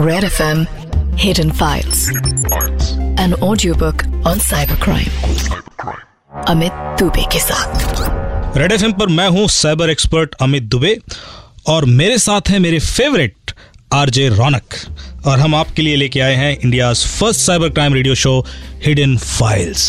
Red FM Hidden Files. An audiobook on cybercrime. Amit Dubey के साथ red F पर मैं हूँ साइबर एक्सपर्ट अमित दुबे और मेरे साथ हैं मेरे फेवरेट आरजे रौनक और हम आपके लिए लेके आए हैं India first cyber crime radio show hidden files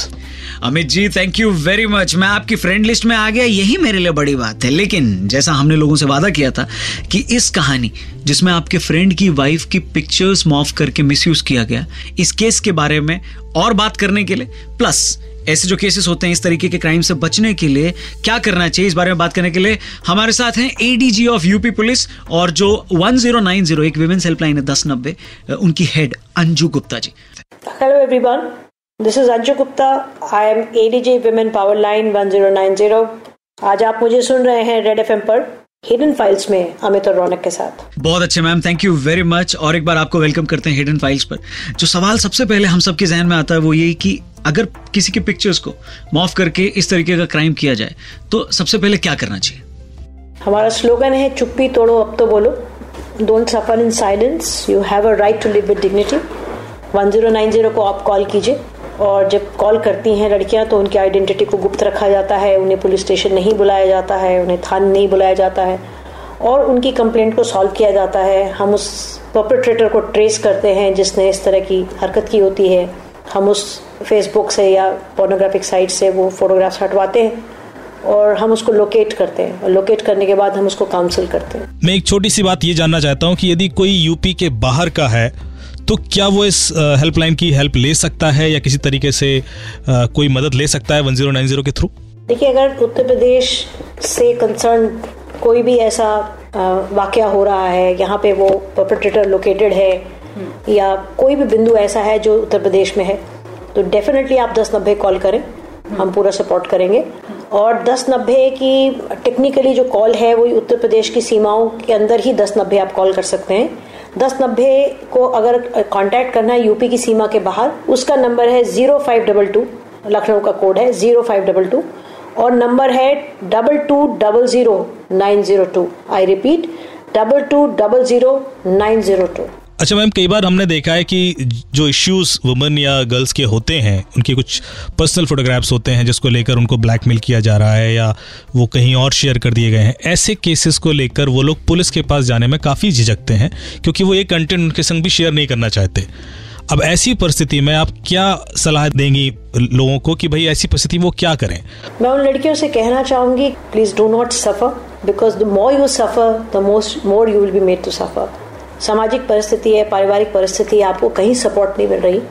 Amit ji thank you very much मैं आपकी फ्रेंड लिस्ट में आ गया यही मेरे लिए बड़ी बात है। लेकिन जैसा हमने लोगों से वादा किया था कि इस कहानी जिसमें आपके फ्रेंड की वाइफ की पिक्चर्स मॉफ करके मिसयूज किया गया इस केस के बारे में और बात करने के लिए प्लस ऐसे जो केसेस होते हैं इस तरीके के क्राइम से बचने के लिए क्या करना चाहिए इस बारे में बात करने के लिए हमारे साथ हैं एडीजी ऑफ़ यूपी पुलिस और जो 1090 एक विमेंस हेल्पलाइन है दस उनकी head Anju Gupta ji. Hello everyone, this is Anju Gupta. I am ADJ Women Power Line 1090. आज आप मुझे सुन रहे हैं रेड एफएम पर हिडन फाइल्स में अमित और रौनक के साथ। बहुत अच्छे ma'am thank you very much और एक बार आपको वेलकम करते हैं हिडन फाइल्स पर। जो सवाल सबसे पहले हम सबके जहन में आता है वो यही कि अगर किसी की पिक्चर्स को मॉफ करके इस तरीके का क्राइम किया जाए तो सबसे पहले क्या करना चाहिए? हमारा स्लोगन है चुप्पी तोड़ो अब तो बोलो। Don't suffer in silence you have a right to live with dignity 1090 को आप कॉल कीजिए। और जब कॉल करती हैं लड़कियाँ तो उनकी आइडेंटिटी को गुप्त रखा जाता है, उन्हें पुलिस स्टेशन नहीं बुलाया जाता है, उन्हें थाने नहीं बुलाया जाता है, और उनकी कंप्लेंट को सॉल्व किया जाता है। हम उस परपेट्रेटर को ट्रेस करते हैं, जिसने इस तरह की हरकत की होती है। हम उस फेसबुक से या पोर्नोग्राफिक साइट से वो फोटोग्राफ्स हटवाते हैं, और हम उसको लोकेट करते हैं। और लोकेट करने के बाद हम उसको काउंसिल करते हैं। मैं एक छोटी सी बात ये जानना चाहता हूँ कि यदि कोई यूपी के बाहर का है तो क्या वो इस हेल्पलाइन की हेल्प ले सकता है या किसी तरीके से कोई मदद ले सकता है 1090 के थ्रू देखिए अगर उत्तर प्रदेश से कंसर्न कोई भी ऐसा वाक्य हो रहा है यहाँ पे वो परपेट्रेटर लोकेटेड है या कोई भी बिंदु ऐसा है जो उत्तर प्रदेश में है तो डेफिनेटली आप दस नब्बे कॉल करें हम पूरा सपोर्ट करेंगे। और दस नब्बे की टेक्निकली जो कॉल है वो उत्तर प्रदेश की सीमाओं के अंदर ही दस नब्बे आप कॉल कर सकते हैं। दस नब्बे को अगर कांटेक्ट करना है यूपी की सीमा के बाहर, उसका नंबर है zero five double two, Lucknow का कोड है ज़ीरो फाइव डबल टू, और नंबर है double two double zero nine zero two. I repeat double two double zero nine zero two. अच्छा मैम, कई बार हमने देखा है कि जो इश्यूज़ वुमेन या गर्ल्स के होते हैं, उनके कुछ पर्सनल फोटोग्राफ्स होते हैं जिसको लेकर उनको ब्लैकमेल किया जा रहा है या वो कहीं और शेयर कर दिए गए हैं। ऐसे केसेस को लेकर वो लोग पुलिस के पास जाने में काफ़ी झिझकते हैं क्योंकि वो ये कंटेंट उनके संग भी शेयर नहीं करना चाहते। अब ऐसी परिस्थिति में आप क्या सलाह देंगी लोगों को कि भाई ऐसी परिस्थिति में वो क्या करें? मैं उन लड़कियों से कहना चाहूँगी please do not suffer because the more you suffer the most more you will be made to suffer सामाजिक परिस्थिति है, पारिवारिक परिस्थिति है, आपको कहीं सपोर्ट नहीं मिल रही,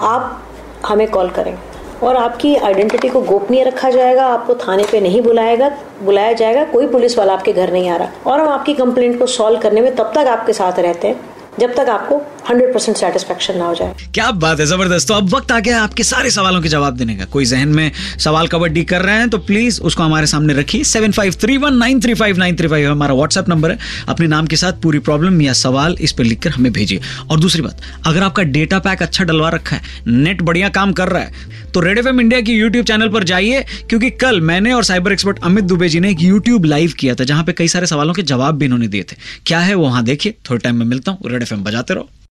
आप हमें कॉल करें। और आपकी आइडेंटिटी को गोपनीय रखा जाएगा, आपको थाने पे नहीं बुलाएगा, बुलाया जाएगा, कोई पुलिस वाला आपके घर नहीं आ रहा। और हम आपकी कंप्लेंट को सॉल्व करने में तब तक आपके साथ रहते हैं। जब तक आपको 100% परसेंट सेटिस्फेक्शन ना हो जाए। क्या बात है, ज़बरदस्त। तो अब वक्त आ गया आपके सारे सवालों के जवाब देने का। कोई जहन में सवाल कबड्डी कर रहे हैं तो प्लीज़ उसको हमारे सामने रखिए। Seven five three one nine three five nine three five हमारा व्हाट्सएप नंबर है। अपने नाम के साथ पूरी प्रॉब्लम या सवाल इस पर लिखकर हमें भेजिए। और दूसरी बात, अगर आपका डेटा पैक अच्छा डलवा रखा है नेट बढ़िया काम कर रहा है तो रेड एफ़ इंडिया की यूट्यूब चैनल पर जाइए, क्योंकि कल मैंने और साइबर एक्सपर्ट अमित दुबे जी ने एक यूट्यूब लाइव किया था, जहाँ पे कई सारे सवालों के जवाब भी इन्होंने दिए थे। क्या है वो? वहाँ देखिए, थोड़े टाइम में मिलता हूँ। रेड एफ़ बजाते रहो।